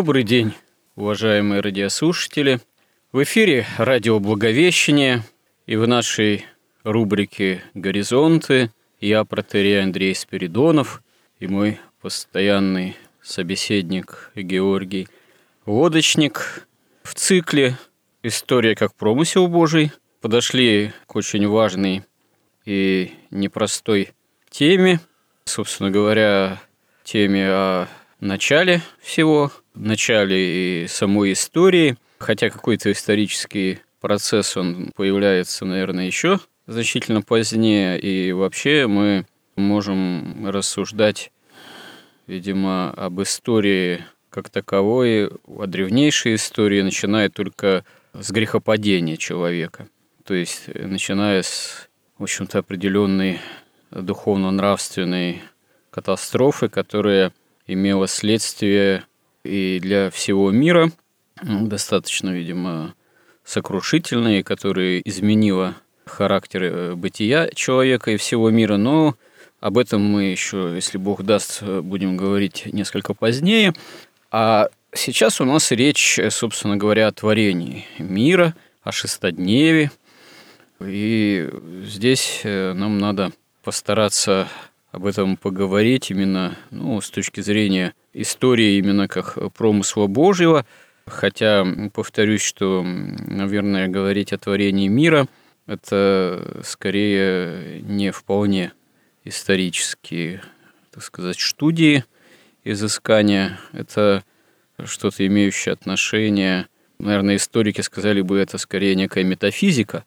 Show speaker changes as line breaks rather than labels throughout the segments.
Добрый день, уважаемые радиослушатели. В эфире радио Благовещение и в нашей рубрике «Горизонты» я, протерей Андрей Спиридонов, и мой постоянный собеседник Георгий Лодочник. В цикле «История как промысел Божий» подошли к очень важной и непростой теме, собственно говоря, теме о начале всего начале и самой истории, хотя какой-то исторический процесс, он появляется, наверное, еще значительно позднее, и вообще мы можем рассуждать, видимо, об истории как таковой, о древнейшей истории, начиная только с грехопадения человека. То есть, начиная с, в общем-то, определенной духовно-нравственной катастрофы, которая имела следствие и для всего мира, ну, достаточно, видимо, сокрушительные, которые изменила характер э, бытия человека и всего мира, но об этом мы еще, если Бог даст, будем говорить несколько позднее. А сейчас у нас речь, собственно говоря, о творении мира, о шестодневе. И здесь э, нам надо постараться об этом поговорить именно ну, с точки зрения истории именно как промысла Божьего. Хотя, повторюсь, что, наверное, говорить о творении мира – это скорее не вполне исторические, так сказать, студии изыскания. Это что-то имеющее отношение, наверное, историки сказали бы, это скорее некая метафизика.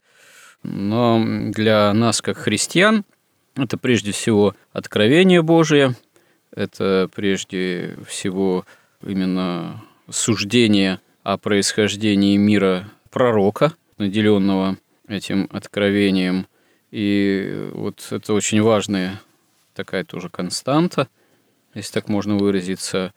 Но для нас, как христиан, это прежде всего откровение Божие, это прежде всего именно суждение о происхождении мира пророка, наделенного этим откровением. И вот это очень важная такая тоже константа, если так можно выразиться,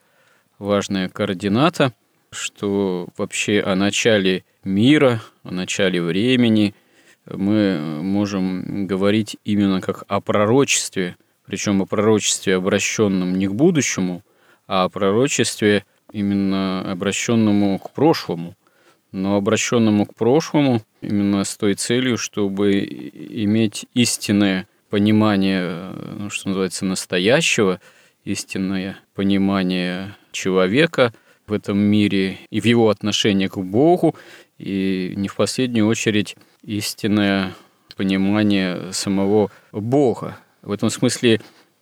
важная координата, что вообще о начале мира, о начале времени – мы можем говорить именно как о пророчестве, причем о пророчестве, обращенном не к будущему, а о пророчестве именно обращенному к прошлому, но обращенному к прошлому именно с той целью, чтобы иметь истинное понимание, ну, что называется, настоящего, истинное понимание человека в этом мире и в его отношении к Богу, и не в последнюю очередь истинное понимание самого Бога. В этом смысле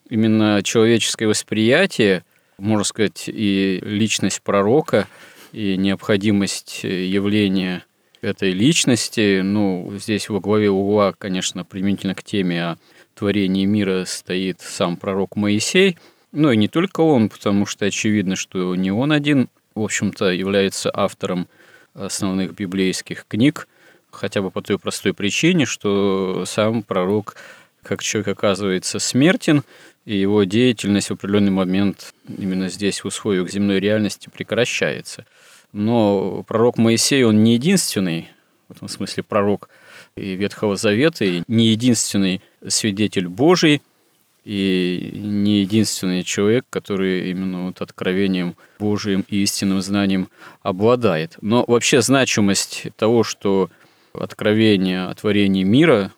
именно человеческое восприятие, можно сказать, и личность пророка, и необходимость явления этой личности, ну, здесь во главе угла, конечно, применительно к теме о творении мира стоит сам пророк Моисей, но и не только он, потому что очевидно, что не он один, в общем-то, является автором основных библейских книг, хотя бы по той простой причине, что сам пророк, как человек оказывается, смертен, и его деятельность в определенный момент именно здесь, в условиях земной реальности, прекращается. Но пророк Моисей, он не единственный, в этом смысле пророк и Ветхого Завета, и не единственный свидетель Божий – и не единственный человек, который именно вот откровением Божиим и истинным знанием обладает. Но вообще значимость того, что откровение о творении мира,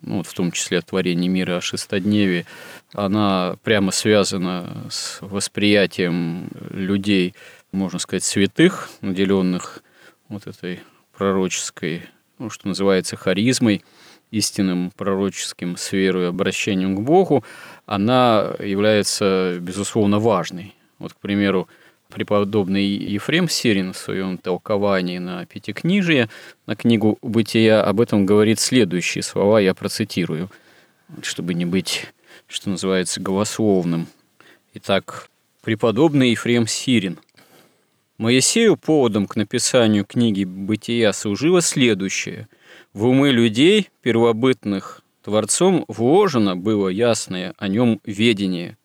ну, вот в том числе о творении мира о шестодневе, она прямо связана с восприятием людей, можно сказать, святых, наделенных вот этой пророческой, ну, что называется, харизмой – истинным пророческим с верой обращением к Богу, она является, безусловно, важной. Вот, к примеру, преподобный Ефрем Сирин в своем толковании на Пятикнижие, на книгу «Бытия» об этом говорит следующие слова, я процитирую, чтобы не быть, что называется, голословным. Итак, преподобный Ефрем Сирин. Моисею поводом к написанию книги «Бытия» служило следующее. В умы людей, первобытных Творцом, вложено было ясное о нем ведение.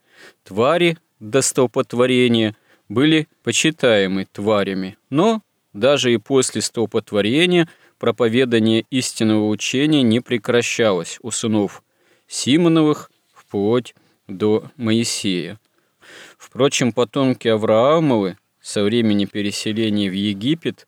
Твари до столпотворения – были почитаемы тварями, но даже и после столпотворения проповедание истинного учения не прекращалось у сынов Симоновых вплоть до Моисея. Впрочем, потомки Авраамовы со времени переселения в Египет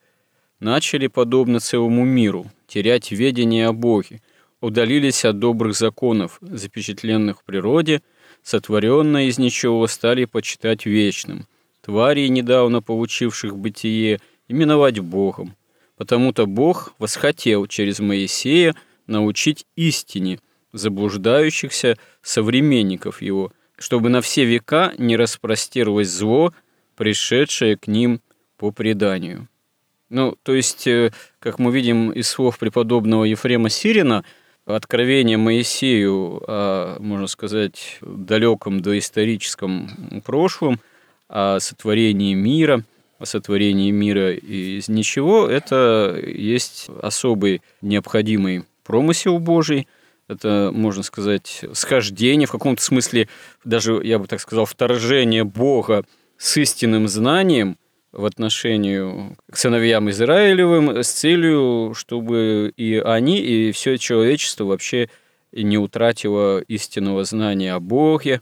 начали, подобно целому миру, терять ведение о Боге, удалились от добрых законов, запечатленных в природе, сотворенное из ничего стали почитать вечным – тварей, недавно получивших бытие, именовать Богом. Потому-то Бог восхотел через Моисея научить истине заблуждающихся современников его, чтобы на все века не распростерлось зло, пришедшее к ним по преданию. Ну, то есть, э, как мы видим из слов преподобного Ефрема Сирина, откровение Моисею о, можно сказать, далеком доисторическом прошлом – о сотворении мира, о сотворении мира из ничего, это есть особый необходимый промысел Божий, это, можно сказать, схождение, в каком-то смысле, даже, я бы так сказал, вторжение Бога с истинным знанием в отношении к сыновьям Израилевым с целью, чтобы и они, и все человечество вообще не утратило истинного знания о Боге,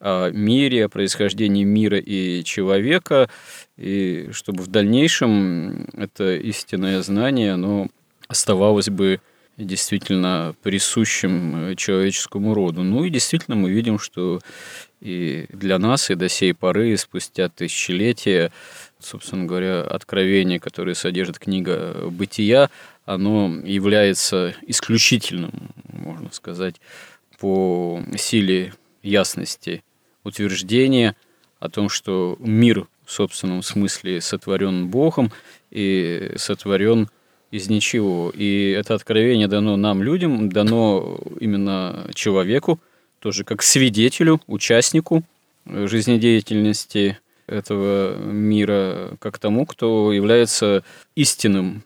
о мире, о происхождении мира и человека, и чтобы в дальнейшем это истинное знание, оно оставалось бы действительно присущим человеческому роду. Ну и действительно мы видим, что и для нас, и до сей поры, спустя тысячелетия, собственно говоря, откровение, которое содержит книга «Бытия», оно является исключительным, можно сказать, по силе ясности утверждение о том, что мир в собственном смысле сотворен Богом и сотворен из ничего. И это откровение дано нам, людям, дано именно человеку, тоже как свидетелю, участнику жизнедеятельности этого мира, как тому, кто является истинным,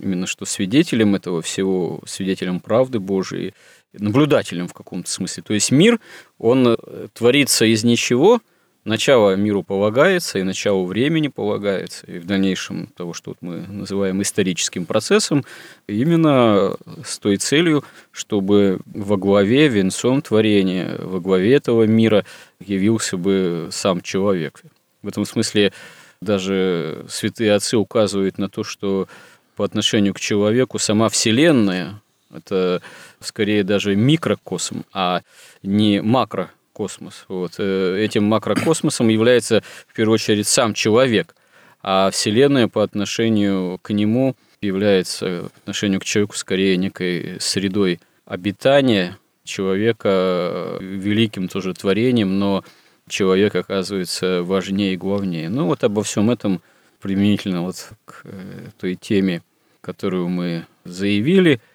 именно что свидетелем этого всего, свидетелем правды Божией, наблюдателем в каком-то смысле. То есть мир, он э, творится из ничего, начало миру полагается, и начало времени полагается, и в дальнейшем того, что вот мы называем историческим процессом, именно с той целью, чтобы во главе, венцом творения, во главе этого мира явился бы сам человек. В этом смысле даже святые отцы указывают на то, что по отношению к человеку сама Вселенная, это скорее даже микрокосм, а не макрокосмос. Вот. Э, этим макрокосмосом является в первую очередь сам человек, а Вселенная по отношению к нему является по отношению к человеку скорее некой средой обитания человека, э, великим тоже творением, но человек оказывается важнее и главнее. Ну вот обо всем этом применительно вот к э, той теме, которую мы заявили –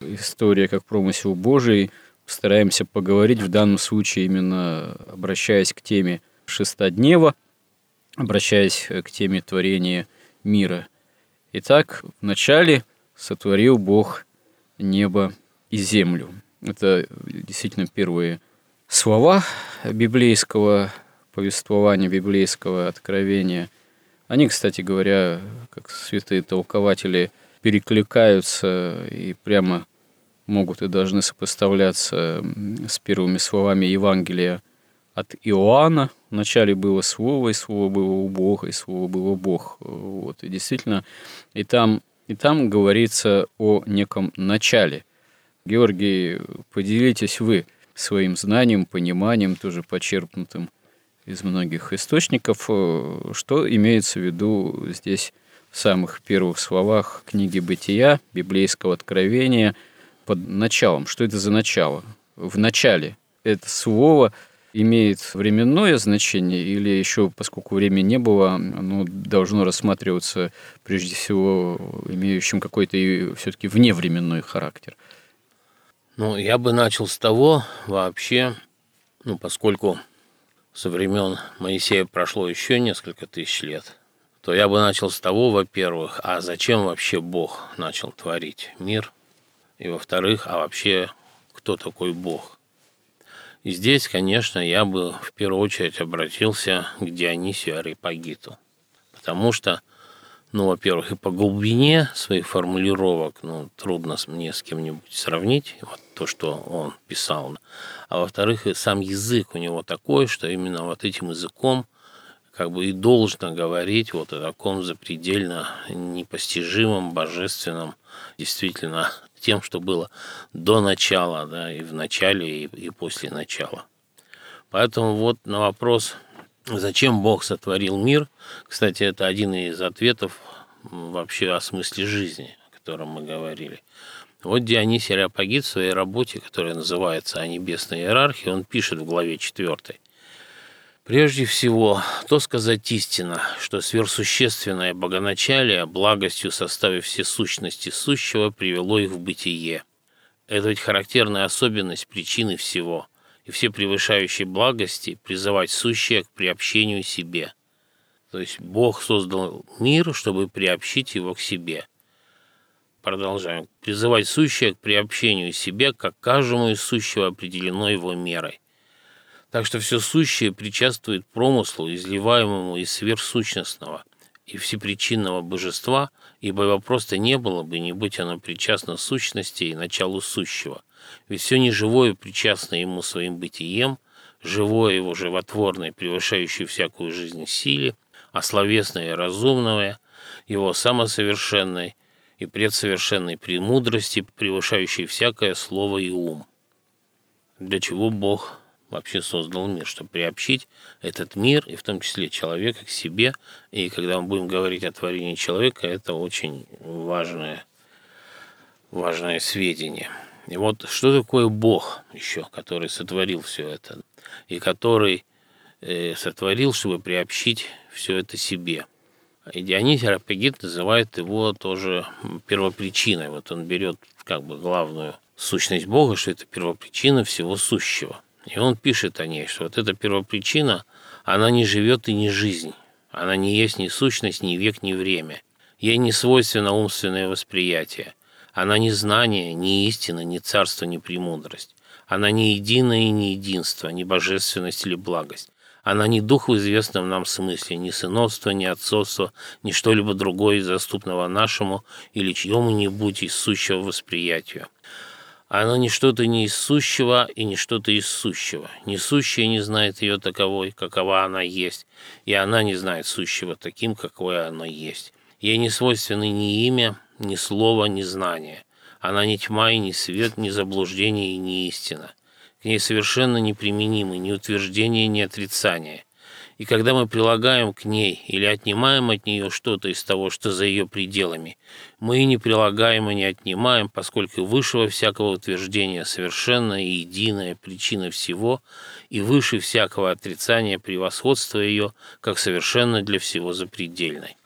история как промысел Божий. Стараемся поговорить в данном случае именно обращаясь к теме шестоднева, обращаясь к теме творения мира. Итак, вначале сотворил Бог небо и землю. Это действительно первые слова библейского повествования, библейского откровения. Они, кстати говоря, как святые толкователи – перекликаются и прямо могут и должны сопоставляться с первыми словами Евангелия от Иоанна. Вначале было Слово, и Слово было у Бога, и Слово было Бог. Вот. И действительно, и там, и там говорится о неком начале. Георгий, поделитесь вы своим знанием, пониманием, тоже почерпнутым из многих источников, что имеется в виду здесь в самых первых словах книги «Бытия», библейского откровения, под началом. Что это за начало? В начале это слово имеет временное значение или еще, поскольку времени не было, оно должно рассматриваться прежде всего имеющим какой-то все-таки вневременной характер?
Ну, я бы начал с того вообще, ну, поскольку со времен Моисея прошло еще несколько тысяч лет, то я бы начал с того, во-первых, а зачем вообще Бог начал творить мир? И во-вторых, а вообще кто такой Бог? И здесь, конечно, я бы в первую очередь обратился к Дионисию Арипагиту. Потому что, ну, во-первых, и по глубине своих формулировок, ну, трудно мне с кем-нибудь сравнить, вот то, что он писал. А во-вторых, и сам язык у него такой, что именно вот этим языком как бы и должно говорить вот о таком запредельно непостижимом, божественном, действительно тем, что было до начала, да, и в начале, и, и после начала. Поэтому вот на вопрос, зачем Бог сотворил мир, кстати, это один из ответов вообще о смысле жизни, о котором мы говорили. Вот Дионисий Ареопагит в своей работе, которая называется «О небесной иерархии», он пишет в главе 4. Прежде всего, то сказать истина, что сверхсущественное богоначалие, благостью составив все сущности сущего, привело их в бытие. Это ведь характерная особенность причины всего, и все превышающие благости призывать сущее к приобщению себе. То есть Бог создал мир, чтобы приобщить его к себе – Продолжаем. Призывать сущее к приобщению себе, как каждому из сущего определено его мерой. Так что все сущее причастует промыслу, изливаемому из сверхсущностного и всепричинного божества, ибо его просто не было бы, не будь оно причастно сущности и началу сущего. Ведь все неживое причастно ему своим бытием, живое его животворное, превышающее всякую жизнь силе, а словесное и разумное, его самосовершенное – и предсовершенной премудрости, превышающей всякое слово и ум. Для чего Бог вообще создал мир, чтобы приобщить этот мир, и в том числе человека, к себе. И когда мы будем говорить о творении человека, это очень важное, важное сведение. И вот что такое Бог еще, который сотворил все это, и который э, сотворил, чтобы приобщить все это себе – и Дионисий Арапагит называет его тоже первопричиной. Вот он берет как бы главную сущность Бога, что это первопричина всего сущего. И он пишет о ней, что вот эта первопричина, она не живет и не жизнь. Она не есть ни сущность, ни век, ни время. Ей не свойственно умственное восприятие. Она не знание, ни истина, ни царство, ни премудрость. Она не единое и не единство, ни божественность или благость. Она не дух в известном нам смысле, ни сыновство, ни отцовство, ни что-либо другое из доступного нашему или чьему-нибудь из сущего восприятию. Она не что-то не из сущего и не что-то из сущего. Несущее не знает ее таковой, какова она есть, и она не знает сущего таким, какое оно есть. Ей не свойственны ни имя, ни слово, ни знание. Она не тьма и не свет, ни заблуждение и не истина к ней совершенно неприменимы ни утверждение, ни отрицание. И когда мы прилагаем к ней или отнимаем от нее что-то из того, что за ее пределами, мы и не прилагаем и не отнимаем, поскольку высшего всякого утверждения совершенная и единая причина всего, и выше всякого отрицания превосходства ее, как совершенно для всего запредельной.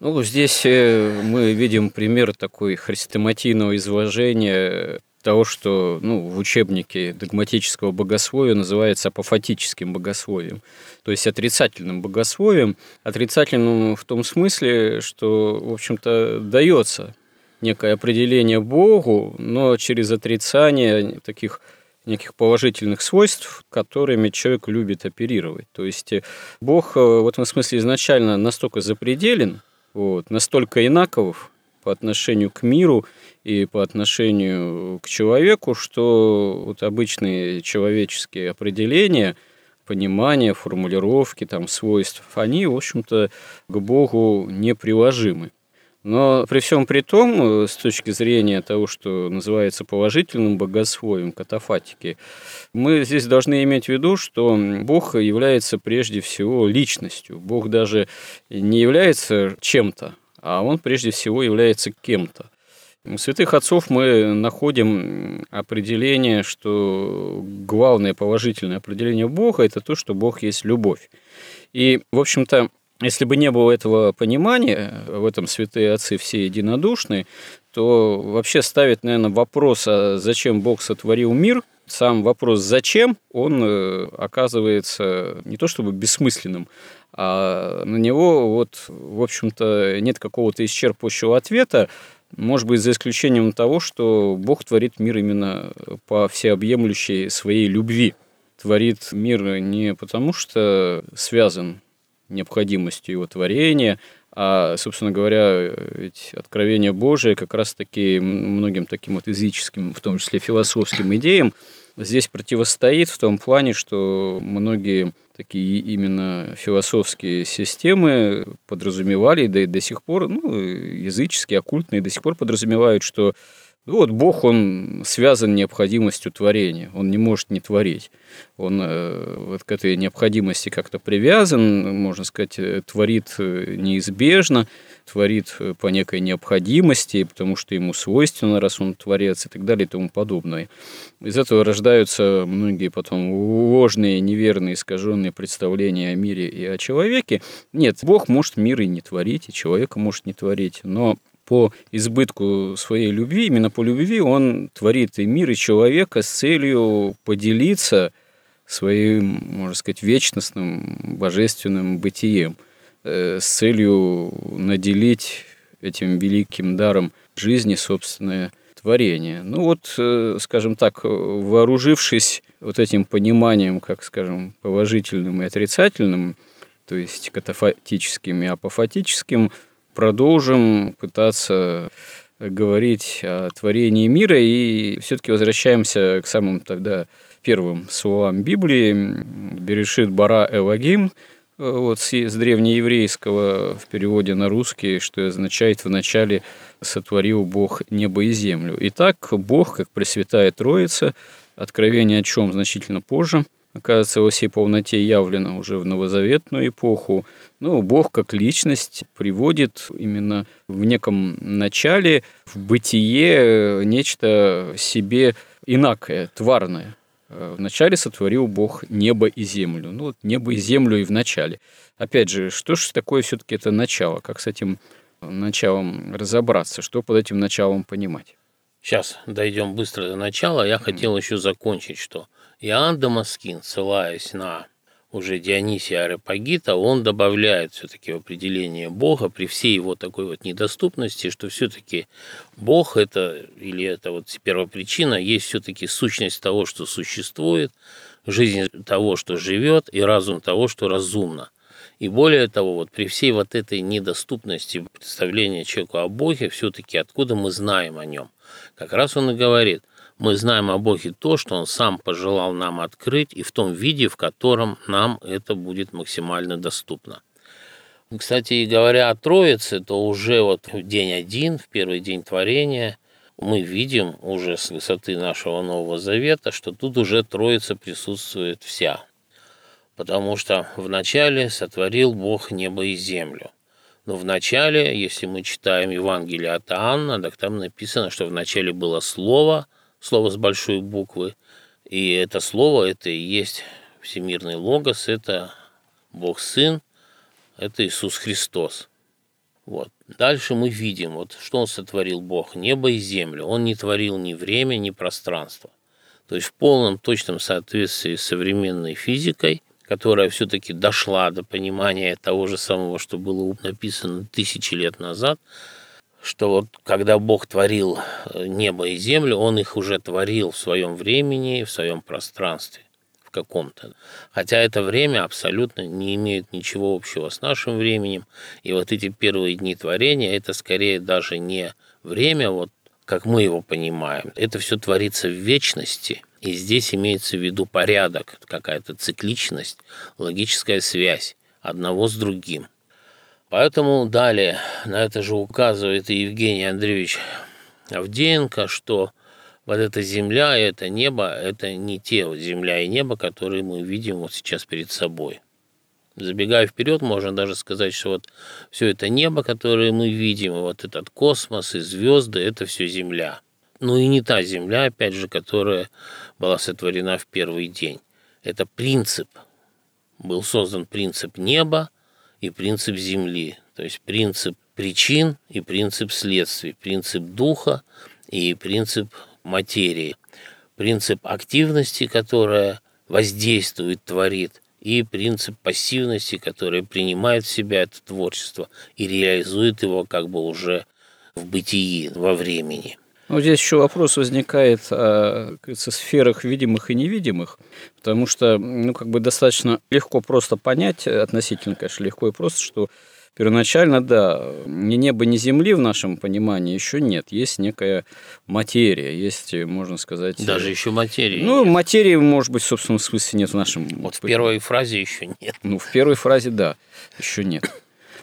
Ну, здесь э, мы видим пример такой хрестоматийного изложения того, что ну, в учебнике догматического богословия называется апофатическим богословием, то есть отрицательным богословием, отрицательным в том смысле, что, в общем-то, дается некое определение Богу, но через отрицание таких неких положительных свойств, которыми человек любит оперировать. То есть Бог э, в этом смысле изначально настолько запределен, вот, настолько инаков по отношению к миру – и по отношению к человеку, что вот обычные человеческие определения, понимания, формулировки, там, свойств, они, в общем-то, к Богу неприложимы. Но при всем при том, с точки зрения того, что называется положительным богословием катафатики, мы здесь должны иметь в виду, что Бог является прежде всего личностью. Бог даже не является чем-то, а он прежде всего является кем-то. У святых отцов мы находим определение, что главное положительное определение Бога – это то, что Бог есть любовь. И, в общем-то, если бы не было этого понимания, в этом святые отцы все единодушны, то вообще ставит, наверное, вопрос, а зачем Бог сотворил мир, сам вопрос «зачем?» он э, оказывается не то чтобы бессмысленным, а на него вот, в общем-то, нет какого-то исчерпывающего ответа, может быть, за исключением того, что Бог творит мир именно по всеобъемлющей своей любви. Творит мир не потому, что связан необходимостью его творения, а, собственно говоря, ведь откровение Божие как раз-таки многим таким вот языческим, в том числе философским идеям, здесь противостоит в том плане, что многие такие именно философские системы подразумевали, да и до сих пор, ну, языческие, оккультные до сих пор подразумевают, что вот Бог, он связан необходимостью творения, он не может не творить. Он э, вот к этой необходимости как-то привязан, можно сказать, э, творит э, неизбежно, творит по некой необходимости, потому что ему свойственно, раз он творец и так далее и тому подобное. Из этого рождаются многие потом ложные, неверные, искаженные представления о мире и о человеке. Нет, Бог может мир и не творить, и человека может не творить, но по избытку своей любви, именно по любви он творит и мир, и человека с целью поделиться своим, можно сказать, вечностным, божественным бытием, э, с целью наделить этим великим даром жизни собственное творение. Ну вот, э, скажем так, вооружившись вот этим пониманием, как, скажем, положительным и отрицательным, то есть катафатическим и апофатическим, продолжим пытаться говорить о творении мира и все-таки возвращаемся к самым тогда первым словам Библии. Берешит бара Эвагим, вот с древнееврейского в переводе на русский, что означает «вначале сотворил Бог небо и землю». Итак, Бог, как Пресвятая Троица, откровение о чем значительно позже – оказывается, во всей полноте явлено уже в новозаветную эпоху. Ну, Бог как личность приводит именно в неком начале, в бытие нечто себе инакое, тварное. Вначале сотворил Бог небо и землю. Ну, вот небо и землю и в начале. Опять же, что же такое все-таки это начало? Как с этим началом разобраться? Что под этим началом понимать?
Сейчас дойдем быстро до начала. Я хотел еще закончить, что Иоанн Дамаскин, ссылаясь на уже Дионисия Ареопагита, он добавляет все-таки в определение Бога при всей его такой вот недоступности, что все-таки Бог это, или это вот первопричина, есть все-таки сущность того, что существует, жизнь того, что живет, и разум того, что разумно. И более того, вот при всей вот этой недоступности представления человеку о Боге, все-таки откуда мы знаем о нем? Как раз он и говорит, мы знаем о Боге то, что Он сам пожелал нам открыть, и в том виде, в котором нам это будет максимально доступно. Кстати, говоря о Троице, то уже вот в день один, в первый день творения, мы видим уже с высоты нашего Нового Завета, что тут уже Троица присутствует вся. Потому что вначале сотворил Бог небо и землю. Но в начале, если мы читаем Евангелие от Иоанна, так там написано, что в начале было Слово, Слово с большой буквы, и это Слово, это и есть Всемирный Логос, это Бог Сын, это Иисус Христос. Вот. Дальше мы видим, вот, что Он сотворил Бог, небо и землю. Он не творил ни время, ни пространство. То есть в полном точном соответствии с современной физикой – которая все-таки дошла до понимания того же самого, что было написано тысячи лет назад, что вот когда Бог творил э, небо и землю, Он их уже творил в своем времени, в своем пространстве в каком-то. Хотя это время абсолютно не имеет ничего общего с нашим временем. И вот эти первые дни творения, это скорее даже не время, вот как мы его понимаем. Это все творится в вечности – и здесь имеется в виду порядок, какая-то цикличность, логическая связь одного с другим. Поэтому далее на это же указывает и Евгений Андреевич Авдеенко, что вот эта земля и это небо – это не те земля и небо, которые мы видим вот сейчас перед собой. Забегая вперед, можно даже сказать, что вот все это небо, которое мы видим, вот этот космос и звезды, это все Земля. Ну и не та Земля, опять же, которая была сотворена в первый день. Это принцип. Был создан принцип неба и принцип Земли. То есть принцип причин и принцип следствий, принцип духа и принцип материи, принцип активности, которая воздействует, творит, и принцип пассивности, который принимает в себя это творчество и реализует его как бы уже в бытии, во времени.
Ну, здесь еще вопрос возникает о кажется, сферах видимых и невидимых, потому что ну, как бы достаточно легко просто понять, относительно, конечно, легко и просто, что Первоначально, да, ни неба, ни земли в нашем понимании еще нет. Есть некая материя, есть, можно сказать...
Даже еще материи
Ну, нет. материи, может быть, в собственном смысле нет в нашем...
Вот в первой фразе еще нет.
Ну, в первой фразе, да, еще нет.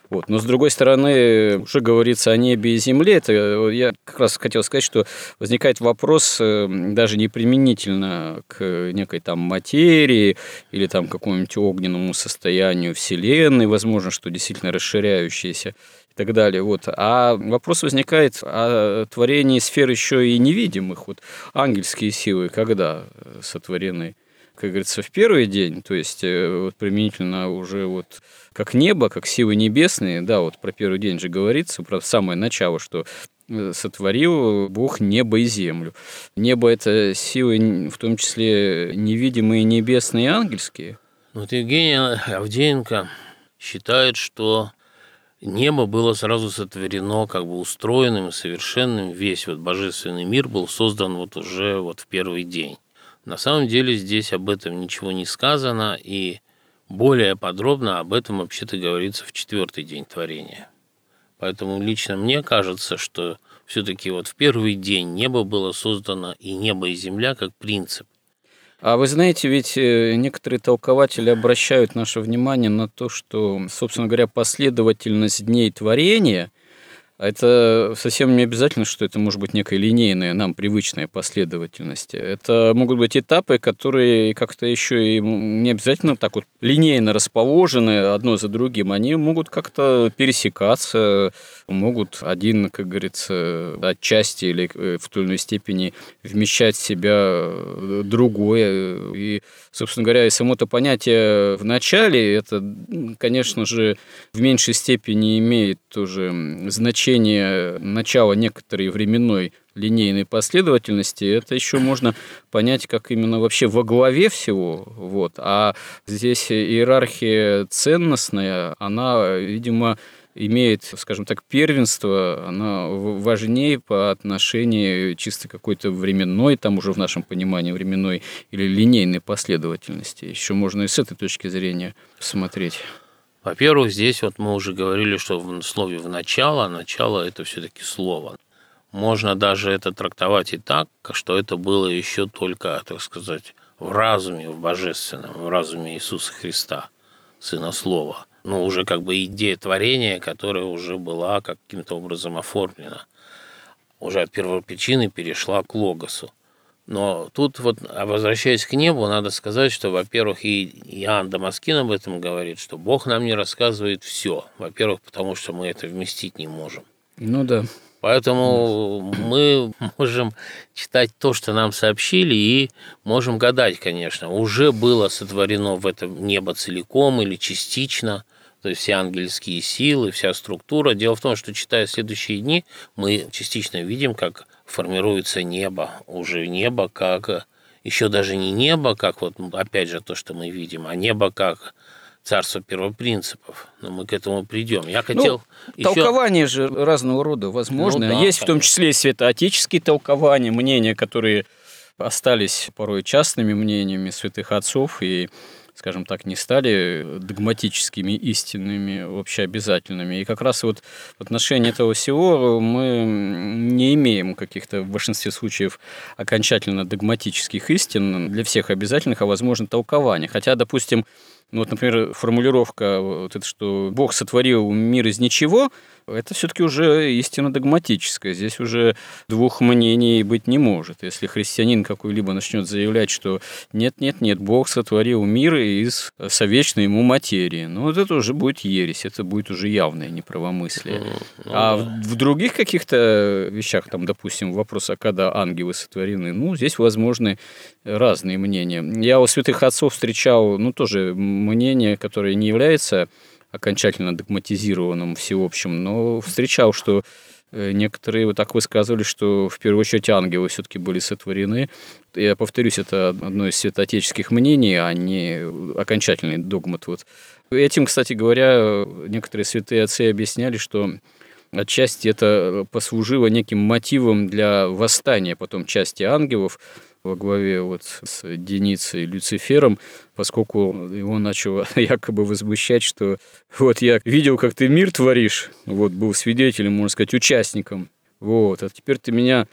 Вот. Но, с другой стороны, уже говорится о небе и земле. Это я как раз хотел сказать, что возникает вопрос э, даже не применительно к некой там материи или там какому-нибудь огненному состоянию Вселенной, возможно, что действительно расширяющееся и так далее. Вот. А вопрос возникает о творении сфер еще и невидимых. Вот ангельские силы когда сотворены? как говорится, в первый день, то есть э, вот применительно уже вот как небо, как силы небесные, да, вот про первый день же говорится, про самое начало, что э, сотворил Бог небо и землю. Небо – это силы, в том числе невидимые небесные и ангельские.
Вот Евгений Авдеенко считает, что небо было сразу сотворено, как бы устроенным и совершенным. Весь вот божественный мир был создан вот уже вот в первый день. На самом деле здесь об этом ничего не сказано, и более подробно об этом вообще-то говорится в четвертый день творения. Поэтому лично мне кажется, что все-таки вот в первый день небо было создано и небо и земля как принцип.
А вы знаете, ведь э, некоторые толкователи обращают наше внимание на то, что, собственно говоря, последовательность дней творения – это совсем не обязательно, что это может быть некая линейная, нам привычная последовательность. Это могут быть этапы, которые как-то еще и не обязательно так вот линейно расположены одно за другим. Они могут как-то пересекаться, могут один, как говорится, отчасти или э, в той или иной степени вмещать в себя э, другое. И, собственно говоря, и само то понятие в начале, это, конечно же, в меньшей степени имеет тоже значение начала некоторой временной линейной последовательности, это еще можно понять, как именно вообще во главе всего. Вот. А здесь иерархия ценностная, она, видимо, имеет, скажем так, первенство, она важнее по отношению чисто какой-то временной, там уже в нашем понимании временной или линейной последовательности. Еще можно и с этой точки зрения посмотреть.
Во-первых, здесь вот мы уже говорили, что в слове «в начало», начало – это все-таки слово. Можно даже это трактовать и так, что это было еще только, так сказать, в разуме, в божественном, в разуме Иисуса Христа, Сына Слова – ну, уже как бы идея творения, которая уже была каким-то образом оформлена. Уже от первопричины перешла к логосу. Но тут вот, а возвращаясь к небу, надо сказать, что, во-первых, и Иоанн Дамаскин об этом говорит, что Бог нам не рассказывает все. Во-первых, потому что мы это вместить не можем.
Ну да.
Поэтому мы можем читать то, что нам сообщили, и можем гадать, конечно, уже было сотворено в этом небо целиком или частично – то есть все ангельские силы, вся структура. Дело в том, что читая следующие дни, мы частично видим, как формируется небо, уже небо как еще даже не небо, как вот опять же то, что мы видим, а небо как царство первопринципов. Но мы к этому придем. Я хотел
ну, еще... Толкования же разного рода возможны. Ну, да, Есть конечно. в том числе и святоотеческие толкования, мнения, которые остались порой частными мнениями святых отцов и скажем так, не стали догматическими истинными, общеобязательными. И как раз вот в отношении этого всего мы не имеем каких-то в большинстве случаев окончательно догматических истин для всех обязательных, а возможно толкования. Хотя, допустим, Ну вот, например, формулировка, вот это, что Бог сотворил мир из ничего, это все-таки уже истина догматическая. Здесь уже двух мнений быть не может. Если христианин какой-либо начнет заявлять, что нет-нет-нет, Бог сотворил мир из совечной ему материи, ну вот это уже будет ересь, это будет уже явное неправомыслие. Ну, а да. в, в других каких-то вещах, там, допустим, вопрос, а когда ангелы сотворены, ну, здесь возможны разные мнения. Я у святых отцов встречал, ну, тоже мнение, которое не является окончательно догматизированным всеобщим, но встречал, что э, некоторые вот так высказывали, что в первую очередь ангелы все-таки были сотворены. Я повторюсь, это одно из святоотеческих мнений, а не окончательный догмат. Вот. Этим, кстати говоря, некоторые святые отцы объясняли, что отчасти это послужило неким мотивом для восстания потом части ангелов, во главе вот с Деницей Люцифером, поскольку его начало якобы возмущать, что вот я видел, как ты мир творишь, вот был свидетелем, можно сказать, участником, вот, а теперь ты меня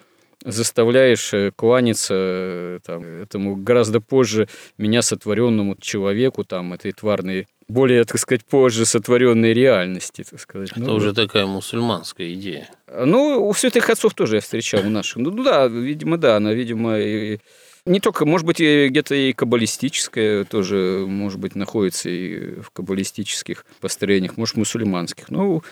заставляешь э, кланяться э, там, этому гораздо позже меня сотворенному человеку, там, этой тварной более, так сказать, позже сотворенной реальности, так сказать.
Это ну, уже да. такая мусульманская идея.
Ну, у святых отцов тоже я встречал у наших. Ну да, видимо, да, она, видимо, и не только, может быть, где-то и каббалистическая тоже, может быть, находится и в каббалистических построениях, может, мусульманских. Ну,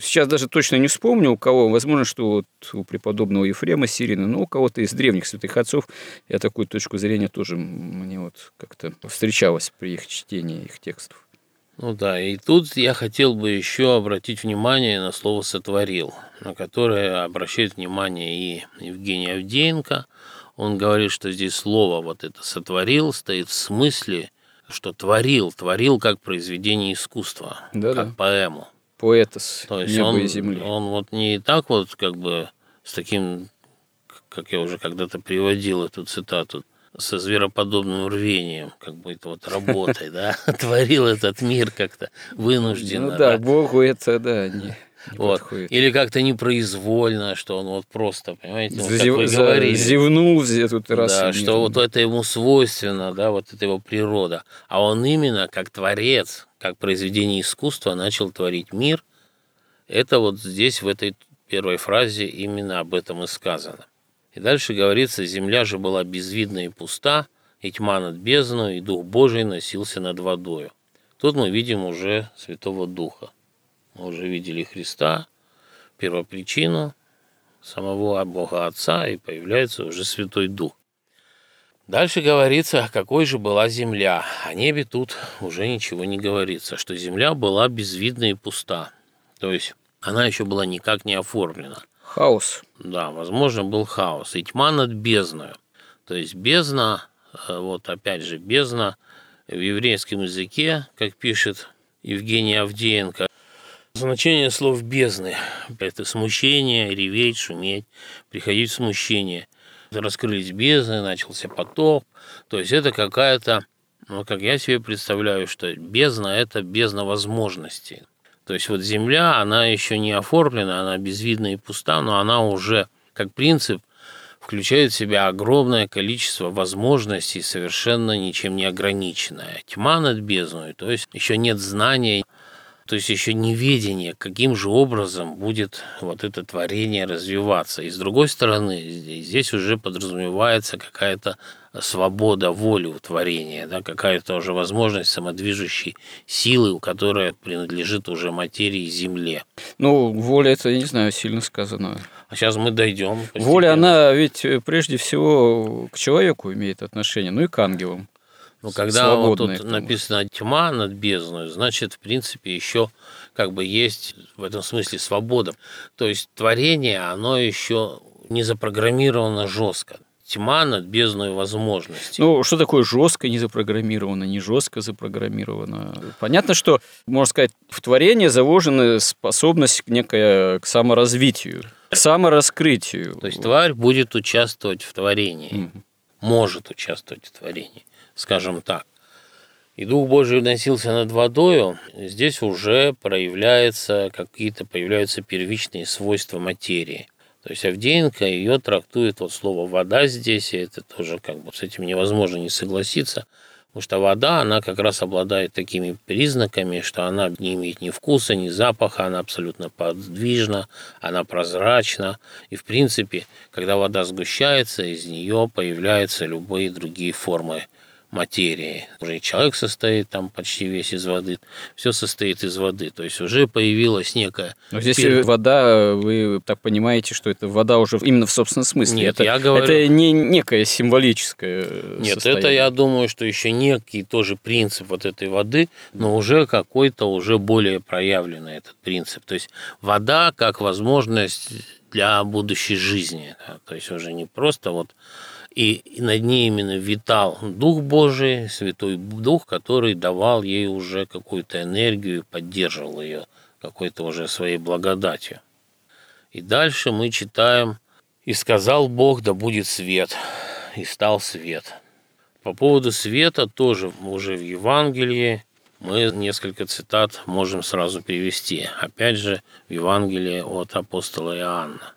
Сейчас даже точно не вспомню, у кого. Возможно, что вот у преподобного Ефрема Сирина, но у кого-то из древних святых отцов я такую точку зрения тоже мне вот как-то встречалась при их чтении их текстов.
Ну да, и тут я хотел бы еще обратить внимание на слово «сотворил», на которое обращает внимание и Евгений Авдеенко. Он говорит, что здесь слово вот это «сотворил» стоит в смысле, что творил, творил как произведение искусства, да, как да. поэму.
Поэтос
То есть он, и земли. Он вот не так вот как бы с таким, как я уже когда-то приводил эту цитату, со звероподобным рвением, как бы это вот работой, да, творил этот мир как-то вынужденно.
Ну да, Богу это, да, не...
Вот. Или как-то непроизвольно, что он вот просто, понимаете, вот, Зев, вы говорили,
зевнул тут раз.
Да, что вот это ему свойственно, да, вот это его природа. А он именно как творец, как произведение искусства начал творить мир. Это вот здесь, в этой первой фразе, именно об этом и сказано. И дальше говорится, земля же была безвидна и пуста, и тьма над бездной, и Дух Божий носился над водою. Тут мы видим уже Святого Духа. Мы уже видели Христа, первопричину самого Бога Отца, и появляется уже Святой Дух. Дальше говорится, какой же была земля. О небе тут уже ничего не говорится, что земля была безвидна и пуста. То есть она еще была никак не оформлена.
Хаос.
Да, возможно, был хаос. И тьма над бездною. То есть бездна, э, вот опять же, бездна в еврейском языке, как пишет Евгений Авдеенко, Значение слов бездны – это смущение, реветь, шуметь, приходить в смущение. Раскрылись бездны, начался потоп. То есть это какая-то, ну, как я себе представляю, что бездна – это бездна возможностей. То есть вот Земля, она еще не оформлена, она безвидна и пуста, но она уже, как принцип, включает в себя огромное количество возможностей, совершенно ничем не ограниченная. Тьма над бездной, то есть еще нет знания, то есть еще неведение, каким же образом будет вот это творение развиваться. И с другой стороны, здесь уже подразумевается какая-то свобода воли у творения, да, какая-то уже возможность самодвижущей силы, которая принадлежит уже материи Земле.
Ну, воля это, я не знаю, сильно сказано.
А сейчас мы дойдем.
Воля, она ведь э, прежде всего к человеку имеет отношение, ну и к ангелам.
Ну, когда вот тут написано тьма над бездной, значит, в принципе, еще как бы есть в этом смысле свобода. То есть творение, оно еще не запрограммировано жестко тьма над бездной возможностей.
Ну, что такое жестко не запрограммировано, не жестко запрограммировано? Понятно, что, можно сказать, в творении заложена способность некая к саморазвитию, к самораскрытию.
То есть тварь будет участвовать в творении, может участвовать в творении, скажем так. И Дух Божий носился над водою, здесь уже проявляются какие-то появляются первичные свойства материи. То есть Авдеенко ее трактует, вот слово «вода» здесь, и это тоже как бы с этим невозможно не согласиться, Потому что вода, она как раз обладает такими признаками, что она не имеет ни вкуса, ни запаха, она абсолютно подвижна, она прозрачна. И, в принципе, когда вода сгущается, из нее появляются любые другие формы материи. Уже и человек состоит там почти весь из воды, все состоит из воды. То есть уже появилась некая...
Но здесь Пер... вода, вы так понимаете, что это вода уже именно в собственном смысле.
Нет,
это,
я говорю...
Это не некое символическое
Нет, состояние. это я думаю, что еще некий тоже принцип вот этой воды, но уже какой-то уже более проявленный этот принцип. То есть вода как возможность для будущей жизни. Да? То есть уже не просто вот и над ней именно витал Дух Божий, Святой Дух, который давал ей уже какую-то энергию, поддерживал ее какой-то уже своей благодатью. И дальше мы читаем «И сказал Бог, да будет свет, и стал свет». По поводу света тоже уже в Евангелии мы несколько цитат можем сразу перевести. Опять же, в Евангелии от апостола Иоанна.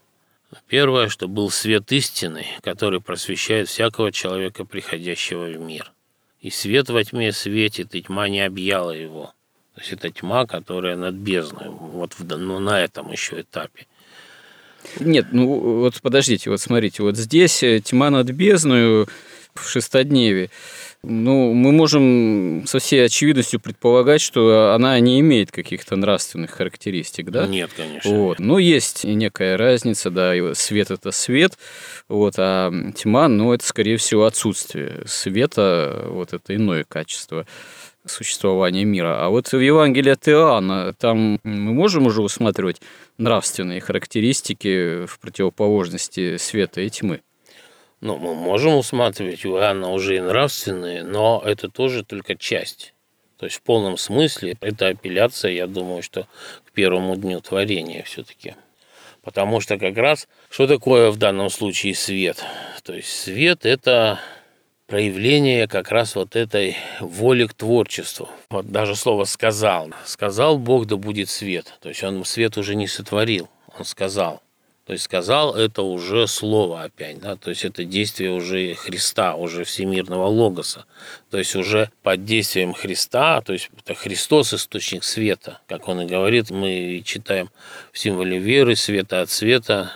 Первое, что был свет истины, который просвещает всякого человека, приходящего в мир. И свет во тьме светит, и тьма не объяла его. То есть это тьма, которая над бездной, вот в, ну, на этом еще этапе.
Нет, ну вот подождите, вот смотрите, вот здесь э, тьма над бездной в шестодневе. Ну, мы можем со всей очевидностью предполагать, что она не имеет каких-то нравственных характеристик, да?
Нет, конечно.
Вот. Но есть некая разница, да, свет – это свет, вот, а тьма, ну, это, скорее всего, отсутствие света, вот это иное качество существования мира. А вот в Евангелии от Иоанна там мы можем уже усматривать нравственные характеристики в противоположности света и тьмы.
Ну, мы можем усматривать у Иоанна уже и нравственные, но это тоже только часть. То есть в полном смысле это апелляция, я думаю, что к первому дню творения все-таки. Потому что как раз, что такое в данном случае свет? То есть свет – это проявление как раз вот этой воли к творчеству. Вот даже слово «сказал». «Сказал Бог, да будет свет». То есть он свет уже не сотворил, он сказал. То есть сказал это уже слово опять, да, то есть это действие уже Христа, уже всемирного логоса. То есть уже под действием Христа, то есть это Христос источник света, как он и говорит, мы читаем в символе веры, света от света,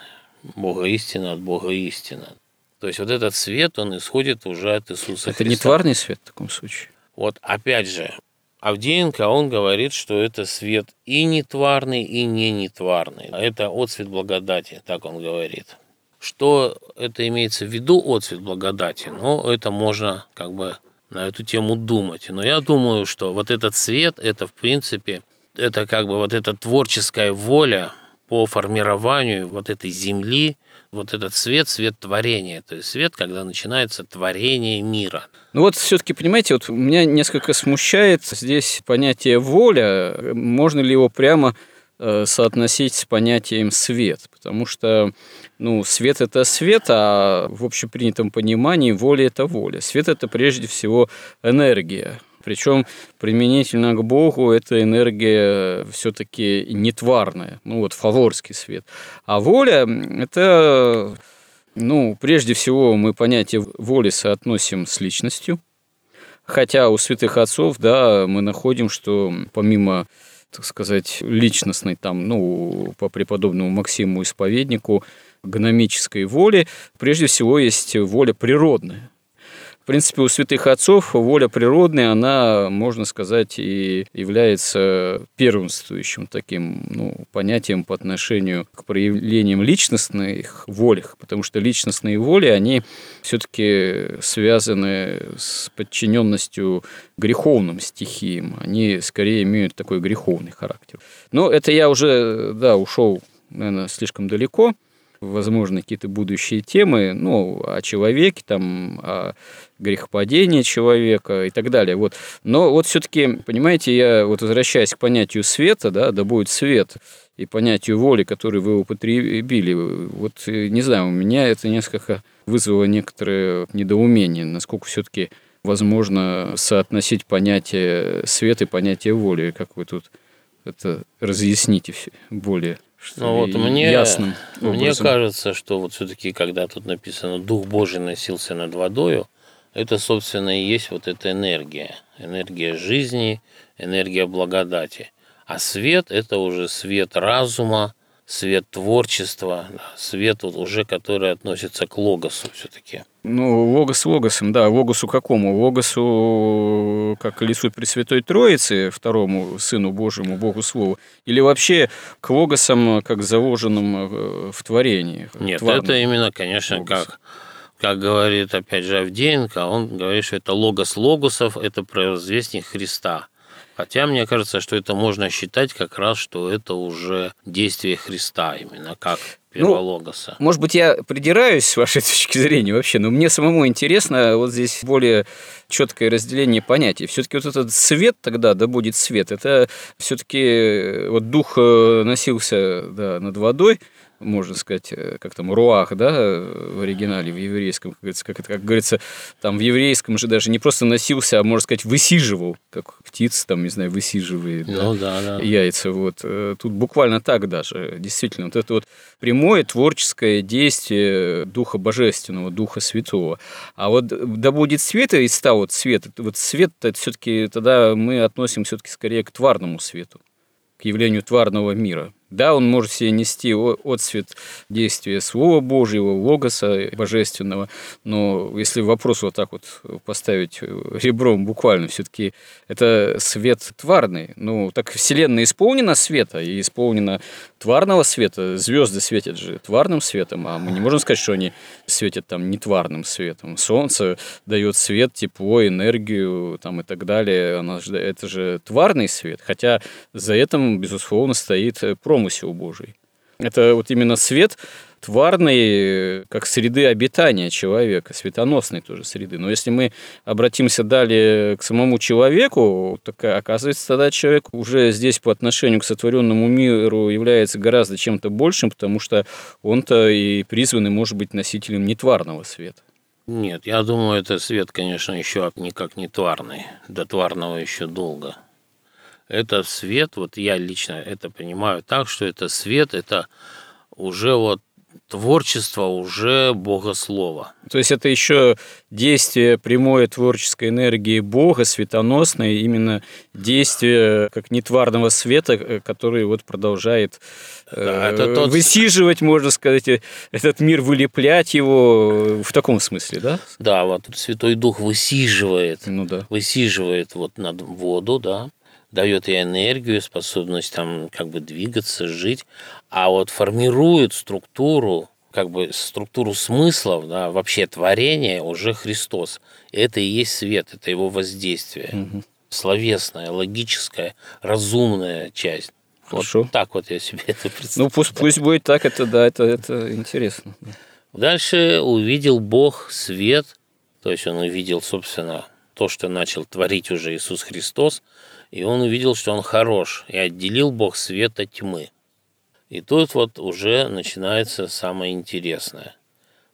Бога истина от Бога истина. То есть вот этот свет, он исходит уже от Иисуса
это
Христа.
Это не тварный свет в таком случае?
Вот опять же, Авдеенко, он говорит, что это свет и нетварный, и не нетварный. А это отцвет благодати, так он говорит. Что это имеется в виду, отцвет благодати? Ну, это можно как бы на эту тему думать. Но я думаю, что вот этот свет, это в принципе, это как бы вот эта творческая воля по формированию вот этой земли, вот этот свет, свет творения, то есть свет, когда начинается творение мира.
Ну вот все-таки, понимаете, вот меня несколько смущает здесь понятие воля. Можно ли его прямо э, соотносить с понятием свет? Потому что ну, свет – это свет, а в общепринятом понимании воля – это воля. Свет – это прежде всего энергия. Причем применительно к Богу эта энергия все-таки нетварная, ну вот фаворский свет. А воля – это, ну, прежде всего мы понятие воли соотносим с личностью, хотя у святых отцов, да, мы находим, что помимо так сказать, личностной, там, ну, по преподобному Максиму Исповеднику, гномической воли, прежде всего есть воля природная принципе, у святых отцов воля природная, она, можно сказать, и является первенствующим таким ну, понятием по отношению к проявлениям личностных волях, потому что личностные воли, они все-таки связаны с подчиненностью греховным стихиям, они скорее имеют такой греховный характер. Но это я уже, да, ушел, наверное, слишком далеко возможно, какие-то будущие темы, ну, о человеке, там, о грехопадении человека и так далее. Вот. Но вот все-таки, понимаете, я вот возвращаясь к понятию света, да, да будет свет, и понятию воли, которую вы употребили, вот, не знаю, у меня это несколько вызвало некоторое недоумение, насколько все-таки возможно соотносить понятие света и понятие воли, как вы тут это разъясните более
что ну, вот мне, ясным образом. Мне кажется, что вот все-таки, когда тут написано «Дух Божий носился над водою», это, собственно, и есть вот эта энергия. Энергия жизни, энергия благодати. А свет – это уже свет разума, свет творчества, свет вот уже, который относится к логосу все-таки.
Ну, логос логосом, да. Логосу какому? Логосу как лицу Пресвятой Троицы, второму Сыну Божьему, Богу Слову? Или вообще к логосам, как заложенным э, в творении?
Нет, это именно, конечно, логос. как как говорит, опять же, Авдеенко, он говорит, что это логос логосов, это провозвестник Христа. Хотя мне кажется, что это можно считать как раз, что это уже действие Христа именно как первологоса.
Ну, может быть, я придираюсь с вашей точки зрения вообще, но мне самому интересно вот здесь более четкое разделение понятий. Все-таки вот этот свет тогда, да будет свет, это все-таки вот дух э, носился да, над водой, можно сказать, э, как там, руах, да, в оригинале, в еврейском, как говорится, как, это, как говорится, там в еврейском же даже не просто носился, а, можно сказать, высиживал, как птица, там, не знаю, высиживает ну, да, да, да. яйца, вот. Э, тут буквально так даже, действительно, вот это вот прямое творческое действие Духа Божественного, Духа Святого. А вот да будет свет и стал вот свет, вот свет это все-таки тогда мы относим все-таки скорее к тварному свету, к явлению тварного мира – да, он может себе нести отцвет действия Слова Божьего, Логоса Божественного, но если вопрос вот так вот поставить ребром буквально, все-таки это свет тварный. Ну, так Вселенная исполнена света и исполнена тварного света. Звезды светят же тварным светом, а мы не можем сказать, что они светят там не тварным светом. Солнце дает свет, тепло, энергию там, и так далее. Оно, это же тварный свет, хотя за этим, безусловно, стоит пром промысел Божий. Это вот именно свет тварный, как среды обитания человека, светоносной тоже среды. Но если мы обратимся далее к самому человеку, так оказывается, тогда человек уже здесь по отношению к сотворенному миру является гораздо чем-то большим, потому что он-то и призванный может быть носителем нетварного света.
Нет, я думаю, это свет, конечно, еще никак не тварный. До тварного еще долго это свет, вот я лично это понимаю так, что это свет, это уже вот творчество уже богослова.
То есть это еще действие прямой творческой энергии Бога, светоносное, именно действие как нетварного света, э, который вот продолжает да, это э, тот... высиживать, можно сказать, э, этот мир, вылеплять его в таком смысле, да?
Да, вот Святой Дух высиживает, ну, да. высиживает вот над воду, да, дает ей энергию, способность там как бы двигаться, жить, а вот формирует структуру, как бы структуру смыслов, да, вообще творения уже Христос. Это и есть свет, это его воздействие. Угу. Словесная, логическая, разумная часть. Хорошо. Вот так вот я себе это представляю.
Ну пусть, пусть будет так, это да, это, это интересно.
Дальше увидел Бог свет, то есть он увидел, собственно, то, что начал творить уже Иисус Христос, и он увидел, что он хорош, и отделил Бог свет от тьмы. И тут вот уже начинается самое интересное.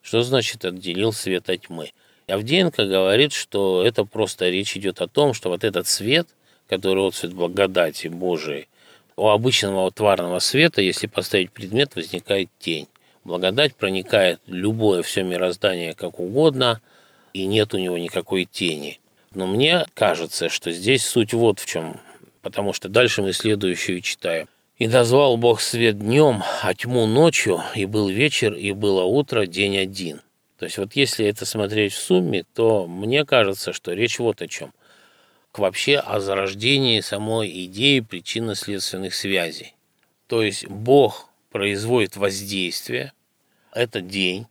Что значит отделил свет от тьмы? Авдеенко говорит, что это просто речь идет о том, что вот этот свет, который вот свет благодати Божией, у обычного тварного света, если поставить предмет, возникает тень. Благодать проникает в любое все мироздание как угодно, и нет у него никакой тени – но мне кажется, что здесь суть вот в чем, потому что дальше мы следующую читаем. «И назвал Бог свет днем, а тьму ночью, и был вечер, и было утро, день один». То есть вот если это смотреть в сумме, то мне кажется, что речь вот о чем. Вообще о зарождении самой идеи причинно-следственных связей. То есть Бог производит воздействие, это день,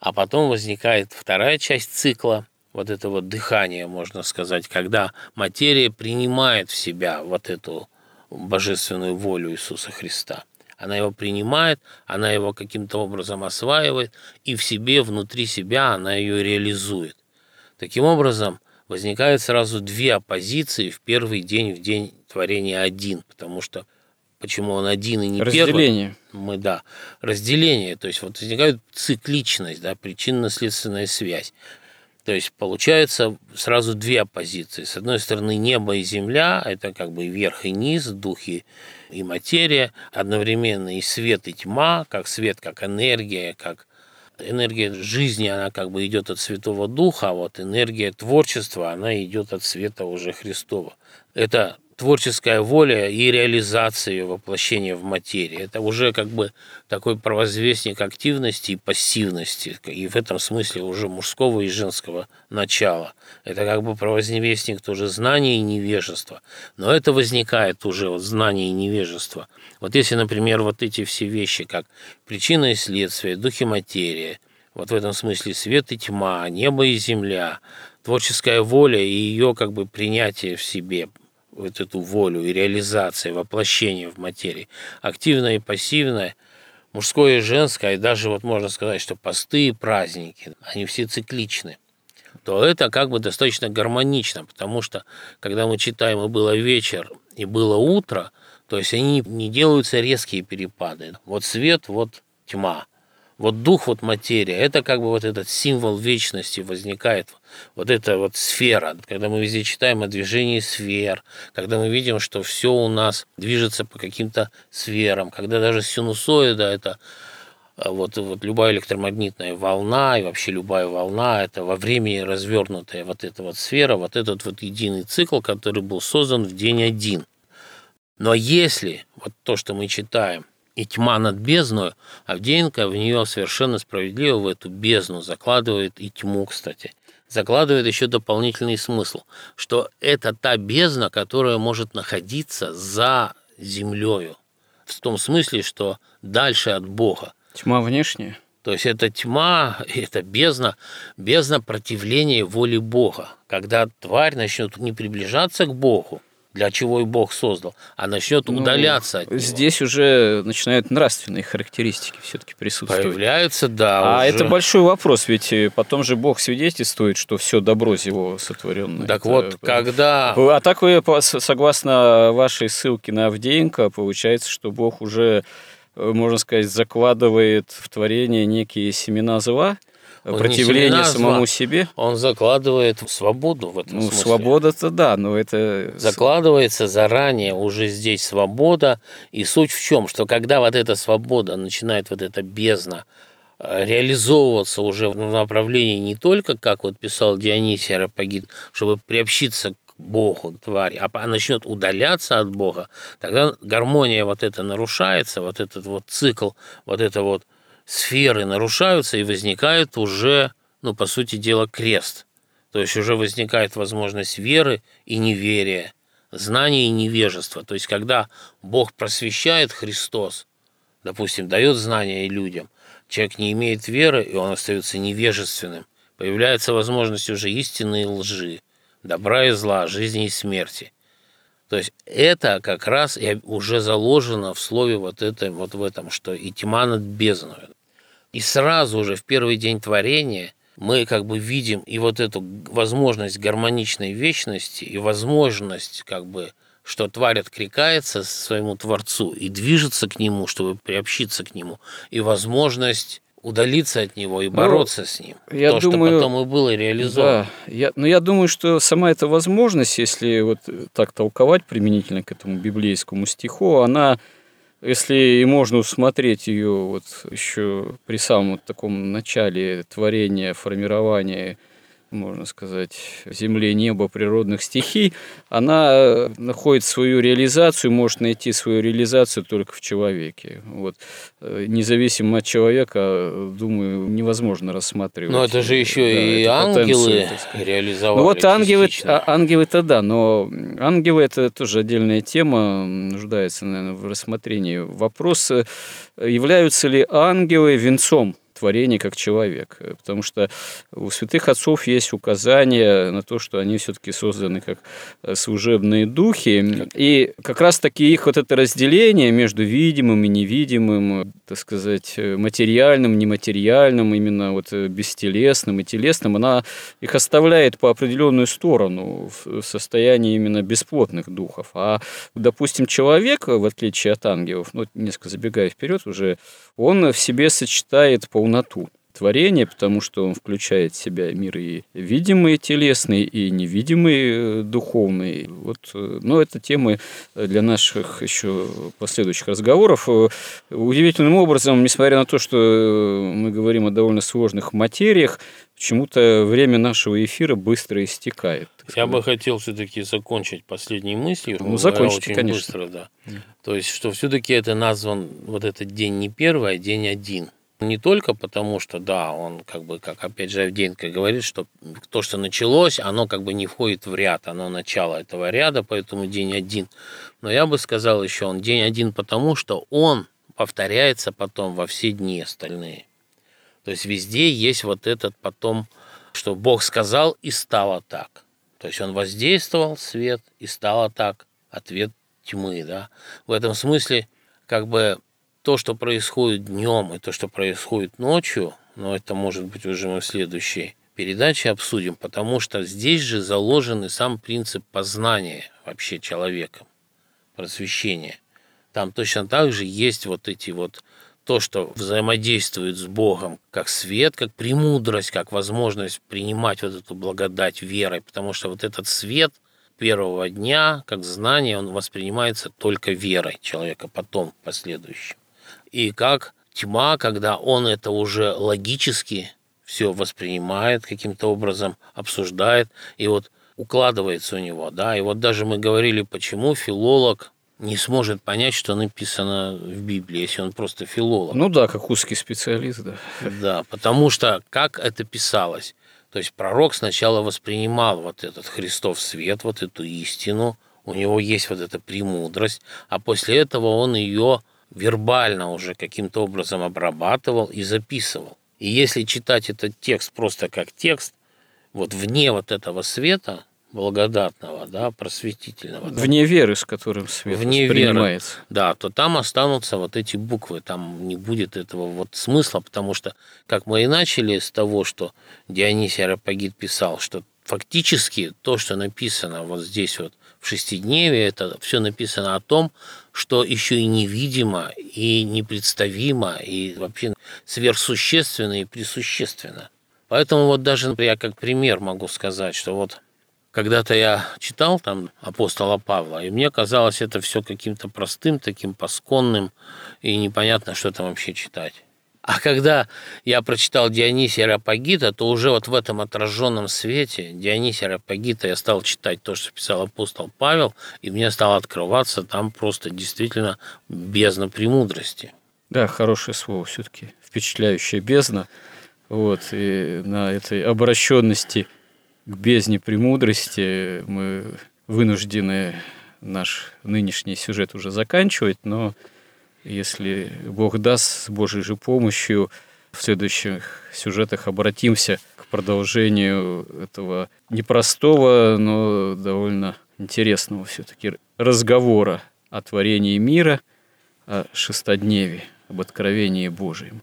а потом возникает вторая часть цикла – вот это вот дыхание, можно сказать, когда материя принимает в себя вот эту божественную волю Иисуса Христа. Она его принимает, она его каким-то образом осваивает, и в себе, внутри себя она ее реализует. Таким образом, возникает сразу две оппозиции в первый день, в день творения один, потому что почему он один и не
разделение.
первый. Мы, да, разделение. То есть вот возникает цикличность, да, причинно-следственная связь. То есть получается сразу две оппозиции. С одной стороны, небо и земля – это как бы верх и низ, духи и материя, одновременно и свет, и тьма, как свет, как энергия, как энергия жизни, она как бы идет от Святого Духа, а вот энергия творчества, она идет от света уже Христова. Это творческая воля и реализация ее воплощения в материи. Это уже как бы такой провозвестник активности и пассивности, и в этом смысле уже мужского и женского начала. Это как бы провозвестник тоже знания и невежества. Но это возникает уже вот знание и невежество. Вот если, например, вот эти все вещи, как причина и следствие, духи материи, вот в этом смысле свет и тьма, небо и земля, творческая воля и ее как бы принятие в себе – вот эту волю и реализация, воплощение в материи, активное и пассивное, мужское и женское, и даже вот можно сказать, что посты и праздники, они все цикличны, то это как бы достаточно гармонично, потому что когда мы читаем «И было вечер, и было утро», то есть они не делаются резкие перепады. Вот свет, вот тьма – вот дух, вот материя, это как бы вот этот символ вечности возникает, вот эта вот сфера, когда мы везде читаем о движении сфер, когда мы видим, что все у нас движется по каким-то сферам, когда даже синусоида это а, вот, вот любая электромагнитная волна и вообще любая волна, это во времени развернутая вот эта вот сфера, вот этот вот единый цикл, который был создан в день один. Но если вот то, что мы читаем, и тьма над бездной, Авдеенко в нее совершенно справедливо в эту бездну закладывает и тьму, кстати. Закладывает еще дополнительный смысл, что это та бездна, которая может находиться за землею. В том смысле, что дальше от Бога.
Тьма внешняя?
То есть это тьма, это бездна, бездна противления воли Бога. Когда тварь начнет не приближаться к Богу, для чего и Бог создал, а начнет ну, удаляться от него.
Здесь уже начинают нравственные характеристики все-таки присутствовать.
Появляются, да.
А уже. это большой вопрос, ведь э, потом же Бог свидетельствует, что все добро его сотворенное.
Так это... вот, когда...
А так вы, согласно вашей ссылке на Авдеенко, получается, что Бог уже э, можно сказать, закладывает в творение некие семена зла, противление самому себе.
Он закладывает свободу в этом
ну,
смысле.
свобода-то да, но это...
Закладывается заранее уже здесь свобода, и суть в чем, что когда вот эта свобода начинает вот эта бездна э, реализовываться уже в направлении не только, как вот писал Дионисий Арапагит, чтобы приобщиться к Богу, тварь, а начнет удаляться от Бога, тогда гармония вот эта нарушается, вот этот вот цикл, вот это вот сферы нарушаются и возникает уже, ну, по сути дела, крест. То есть уже возникает возможность веры и неверия, знания и невежества. То есть когда Бог просвещает Христос, допустим, дает знания людям, человек не имеет веры, и он остается невежественным, появляется возможность уже истины и лжи, добра и зла, жизни и смерти. То есть это как раз и уже заложено в слове вот, это, вот в этом, что и тьма над бездной. И сразу же в первый день творения мы как бы видим и вот эту возможность гармоничной вечности, и возможность как бы что тварь откликается своему Творцу и движется к Нему, чтобы приобщиться к Нему, и возможность удалиться от него и ну, бороться ну, с ним. Я То, думаю, что потом и было реализовано.
Да, я, но я думаю, что сама эта возможность, если вот так толковать применительно к этому библейскому стиху, она если и можно усмотреть ее вот еще при самом таком начале творения, формирования можно сказать, земле, небо, природных стихий, она э, находит свою реализацию, может найти свою реализацию только в человеке. Вот. Э, независимо от человека, думаю, невозможно рассматривать.
Но это же еще да, и ангелы реализовали.
Ну вот ангелы, а, ангелы-то да, но ангелы это тоже отдельная тема, нуждается, наверное, в рассмотрении. Вопрос, э, являются ли ангелы венцом творение как человек. Потому что у святых отцов есть указания на то, что они все-таки созданы как э, служебные духи. И как раз-таки их вот это разделение между видимым и невидимым, так сказать, э, материальным, нематериальным, именно вот э, бестелесным и телесным, она их оставляет по определенную сторону в состоянии именно бесплотных духов. А, допустим, человек, в отличие от ангелов, ну, несколько забегая вперед уже, он в себе сочетает полноту. творения, потому что он включает в себя мир и видимый телесный, и невидимый духовный. Вот, но это темы для наших еще последующих разговоров. Удивительным образом, несмотря на то, что мы говорим о довольно сложных материях, почему-то время нашего эфира быстро истекает.
Я бы хотел все-таки закончить последней мыслью.
Ну, закончите,
очень
конечно.
быстро, да. То есть, что все-таки это назван вот этот день не первый, а день один. Не только потому, что, да, он как бы, как опять же Авдеенко говорит, что то, что началось, оно как бы не входит в ряд, оно начало этого ряда, поэтому день один. Но я бы сказал еще, он день один потому, что он повторяется потом во все дни остальные. То есть везде есть вот этот потом, что Бог сказал и стало так. То есть он воздействовал свет и стало так. Ответ тьмы, да. В этом смысле как бы то, что происходит днем и то, что происходит ночью, но это может быть уже мы в следующей передаче обсудим, потому что здесь же заложен и сам принцип познания вообще человеком, просвещения. Там точно так же есть вот эти вот то, что взаимодействует с Богом, как свет, как премудрость, как возможность принимать вот эту благодать верой, потому что вот этот свет первого дня, как знание, он воспринимается только верой человека, потом, последующим. И как тьма, когда он это уже логически все воспринимает каким-то образом, обсуждает, и вот укладывается у него, да, и вот даже мы говорили, почему филолог не сможет понять, что написано в Библии, если он просто филолог.
Ну да, как узкий специалист, да.
Да, потому что как это писалось? То есть пророк сначала воспринимал вот этот Христов свет, вот эту истину, у него есть вот эта премудрость, а после этого он ее вербально уже каким-то образом обрабатывал и записывал. И если читать этот текст просто как текст, вот вне вот этого света, благодатного, да, просветительного.
Вне да, веры, с которым свет
вне
воспринимается.
Веры, да, то там останутся вот эти буквы, там не будет этого вот смысла, потому что, как мы и начали с того, что Дионисий Аропагит писал, что фактически то, что написано вот здесь вот в шестидневе, это все написано о том, что еще и невидимо, и непредставимо, и вообще сверхсущественно и присущественно. Поэтому вот даже, например, как пример могу сказать, что вот когда-то я читал там апостола Павла, и мне казалось это все каким-то простым, таким пасконным, и непонятно, что там вообще читать. А когда я прочитал Дионисия Рапагита, то уже вот в этом отраженном свете Дионисия Рапагита я стал читать то, что писал апостол Павел, и мне стало открываться там просто действительно бездна премудрости.
Да, хорошее слово все-таки, впечатляющая бездна. Вот, и на этой обращенности к бездне премудрости мы вынуждены наш нынешний сюжет уже заканчивать, но если Бог даст с Божьей же помощью, в следующих сюжетах обратимся к продолжению этого непростого, но довольно интересного все-таки разговора о творении мира, о шестодневе, об откровении Божьем.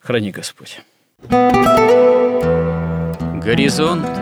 Храни Господь. Горизонты